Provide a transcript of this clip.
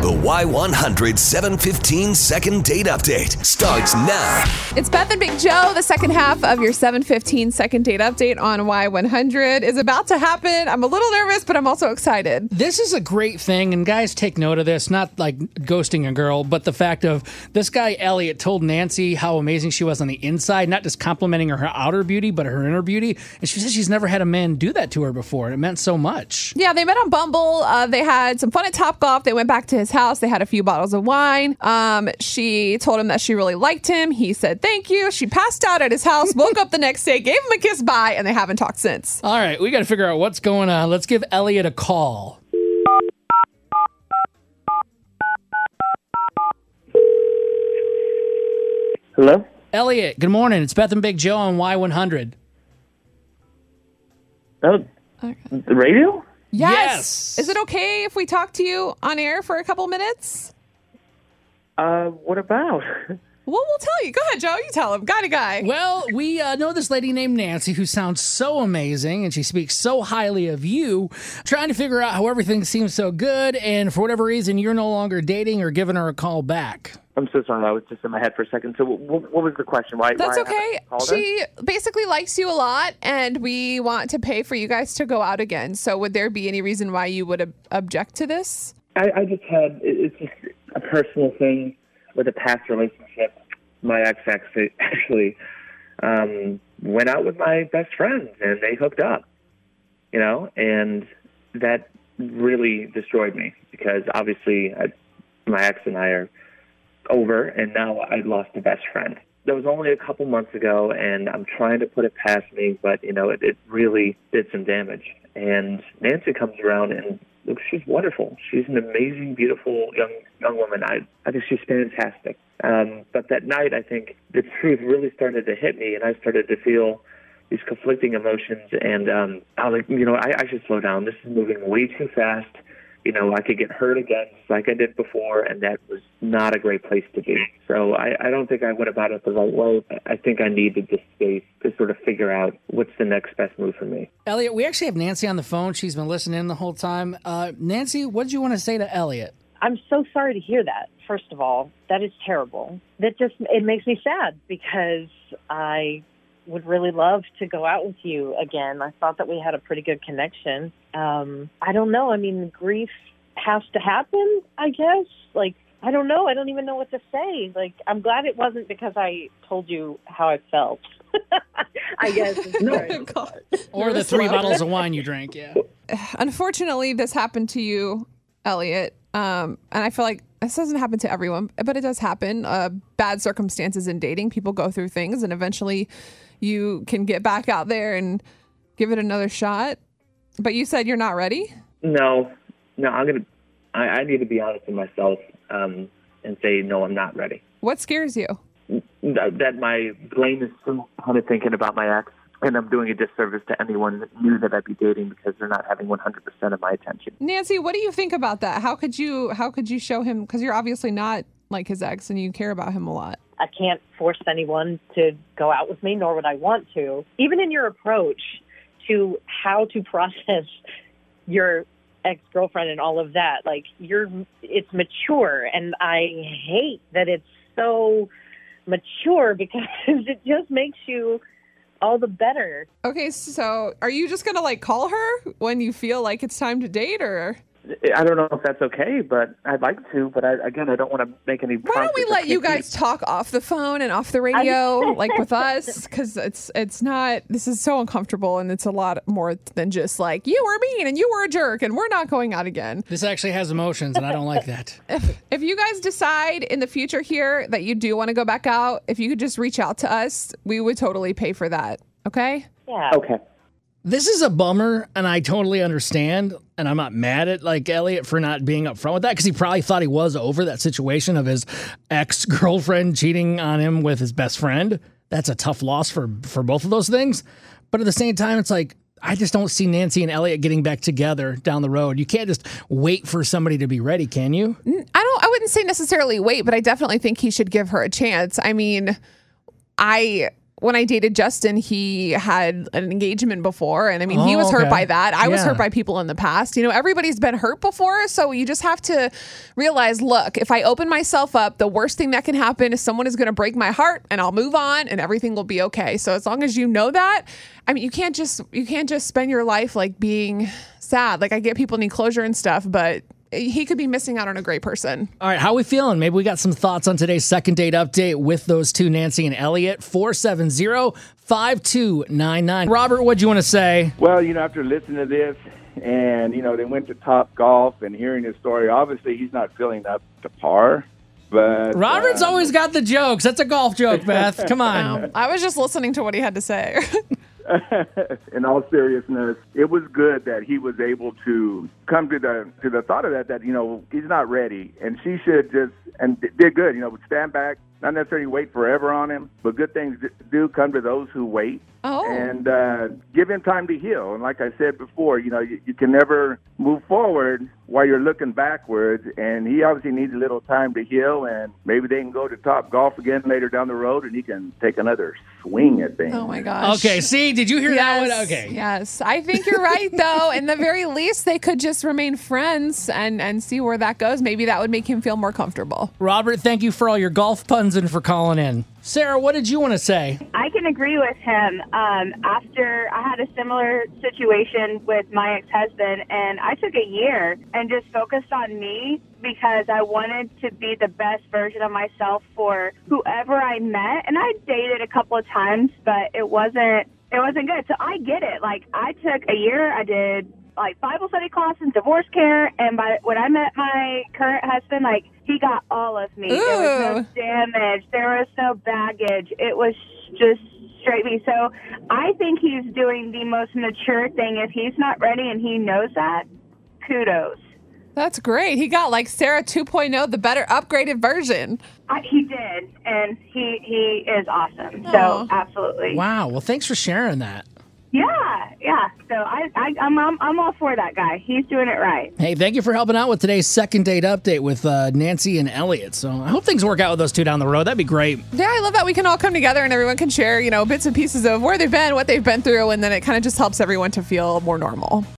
The Y100 715 second date update starts now. It's Beth and Big Joe. The second half of your 715 second date update on Y100 is about to happen. I'm a little nervous, but I'm also excited. This is a great thing, and guys, take note of this. Not like ghosting a girl, but the fact of this guy Elliot told Nancy how amazing she was on the inside, not just complimenting her, her outer beauty, but her inner beauty. And she said she's never had a man do that to her before, and it meant so much. Yeah, they met on Bumble. Uh, they had some fun at Top Golf. They went back to his house. They had a few bottles of wine. Um, she told him that she really liked him. He said thank you. She passed out at his house, woke up the next day, gave him a kiss bye, and they haven't talked since. All right, we got to figure out what's going on. Let's give Elliot a call. Hello? Elliot, good morning. It's Beth and Big Joe on Y100. Oh, the radio? Yes. Yes. Is it okay if we talk to you on air for a couple minutes? Uh, what about? Well, we'll tell you. Go ahead, Joe. You tell him. Got a guy. Well, we uh, know this lady named Nancy who sounds so amazing and she speaks so highly of you, trying to figure out how everything seems so good, and for whatever reason, you're no longer dating or giving her a call back. I'm so sorry. I was just in my head for a second. So, what, what was the question? Why? That's why okay. haven't her? She basically likes you a lot, and we want to pay for you guys to go out again. So, would there be any reason why you would ob- object to this? I, I just had. It's just a personal thing with a past relationship. My ex actually um, went out with my best friend and they hooked up. You know, and that really destroyed me because obviously I, my ex and I are over, and now I lost a best friend. That was only a couple months ago, and I'm trying to put it past me, but you know, it, it really did some damage. And Nancy comes around, and look, she's wonderful. She's an amazing, beautiful young young woman. I I think she's fantastic. Um, but that night, I think the truth really started to hit me, and I started to feel these conflicting emotions. And um, I was like, you know, I, I should slow down. This is moving way too fast you know, I could get hurt again like I did before, and that was not a great place to be. So I, I don't think I went about it the right way. I think I needed this space to sort of figure out what's the next best move for me. Elliot, we actually have Nancy on the phone. She's been listening the whole time. Uh, Nancy, what did you want to say to Elliot? I'm so sorry to hear that. First of all, that is terrible. That just it makes me sad because I would really love to go out with you again. I thought that we had a pretty good connection. Um, I don't know. I mean, grief has to happen. I guess. Like I don't know. I don't even know what to say. Like I'm glad it wasn't because I told you how I felt. I guess. Oh, God. Or the three bottles of wine you drank, yeah. Unfortunately, this happened to you, Elliot. Um, and I feel like this doesn't happen to everyone, but it does happen. Uh, bad circumstances in dating, people go through things, and eventually you can get back out there and give it another shot. But you said you're not ready. No, no, I'm gonna. I, I need to be honest with myself um, and say no, I'm not ready. What scares you? That, that my brain is still kind of thinking about my ex, and I'm doing a disservice to anyone that knew that I'd be dating because they're not having 100% of my attention. Nancy, what do you think about that? How could you how could you show him because you're obviously not like his ex and you care about him a lot. I can't force anyone to go out with me, nor would I want to. Even in your approach to how to process your ex girlfriend and all of that, like you're, it's mature, and I hate that it's so mature because it just makes you all the better. Okay, so are you just gonna like call her when you feel like it's time to date or I don't know if that's okay, but I'd like to. But I, again, I don't want to make any. why don't we let you guys talk off the phone and off the radio like with us because it's it's not this is so uncomfortable and it's a lot more than just like you were mean and you were a jerk and we're not going out again This actually has emotions, and I don't like that. if, if you guys decide in the future here that you do want to go back out if you could just reach out to us we would totally pay for that okay Yeah. Okay. This is a bummer, and I totally understand. And I'm not mad at like Elliot for not being upfront with that because he probably thought he was over that situation of his ex girlfriend cheating on him with his best friend. That's a tough loss for for both of those things. But at the same time, it's like I just don't see Nancy and Elliot getting back together down the road. You can't just wait for somebody to be ready, can you? I don't I wouldn't say necessarily wait, but I definitely think he should give her a chance. I mean, I when I dated Justin, he had an engagement before. And I mean, he Oh, was hurt oh, okay. by that. I was hurt by people in the past. You know, everybody's been hurt before. So you just have to realize look, if I open myself up, the worst thing that can happen is someone is going to break my heart and I'll move on and everything will be okay. So as long as you know that, I mean, you can't just, you can't just spend your life like being sad. Like I get people need closure and stuff, but he could be missing out on a great person. All right, how we feeling? Maybe we got some thoughts on today's second date update with those two, Nancy and Elliot. 470-5299. Robert, what'd you want to say? Well, you know, after listening to this, and you know, they went to Top Golf and hearing his story. Obviously, he's not feeling up to par. But Robert's uh, always got the jokes. That's a golf joke, Beth. Come on. I was just listening to what he had to say. in all seriousness, it was good that he was able to come to the to the thought of that. That you know, he's not ready, and she should just and d- did good. You know, stand back, not necessarily wait forever on him, but good things d- do come to those who wait. Oh. and uh, give him time to heal. And like I said before, you know, you, you can never move forward while you're looking backwards. And he obviously needs a little time to heal, and maybe they can go to Top Golf again later down the road, and he can take another swing at things. Oh my gosh. Okay, see, did you hear that one? Okay. Yes. I think you're right though. In the very least, they could just remain friends and and see where that goes. Maybe that would make him feel more comfortable. Robert, thank you for all your golf puns and for calling in. Sarah, what did you want to say? I can agree with him. Um, after I had a similar situation with my ex husband, and I took a year and just focused on me because I wanted to be the best version of myself for whoever I met. And I dated a couple of times, but it wasn't it wasn't good. So I get it. Like I took a year. I did like Bible study classes, and divorce care, and by when I met my current husband, like he got all of me. There was no damage. There was no baggage. It was just straight me. So I think he's doing the most mature thing. If he's not ready and he knows that, kudos. That's great. He got like Sarah 2.0, the better upgraded version. I, he did, and he he is awesome. Aw. So absolutely, Wow. Well, thanks for sharing that. Yeah, yeah. So I, I I'm, I'm I'm all for that guy. He's doing it right. Hey, thank you for helping out with today's second date update with uh, Nancy and Elliot. So I hope things work out with those two down the road. That'd be great. Yeah, I love that we can all come together and everyone can share, you know, bits and pieces of where they've been, what they've been through, and then it kind of just helps everyone to feel more normal.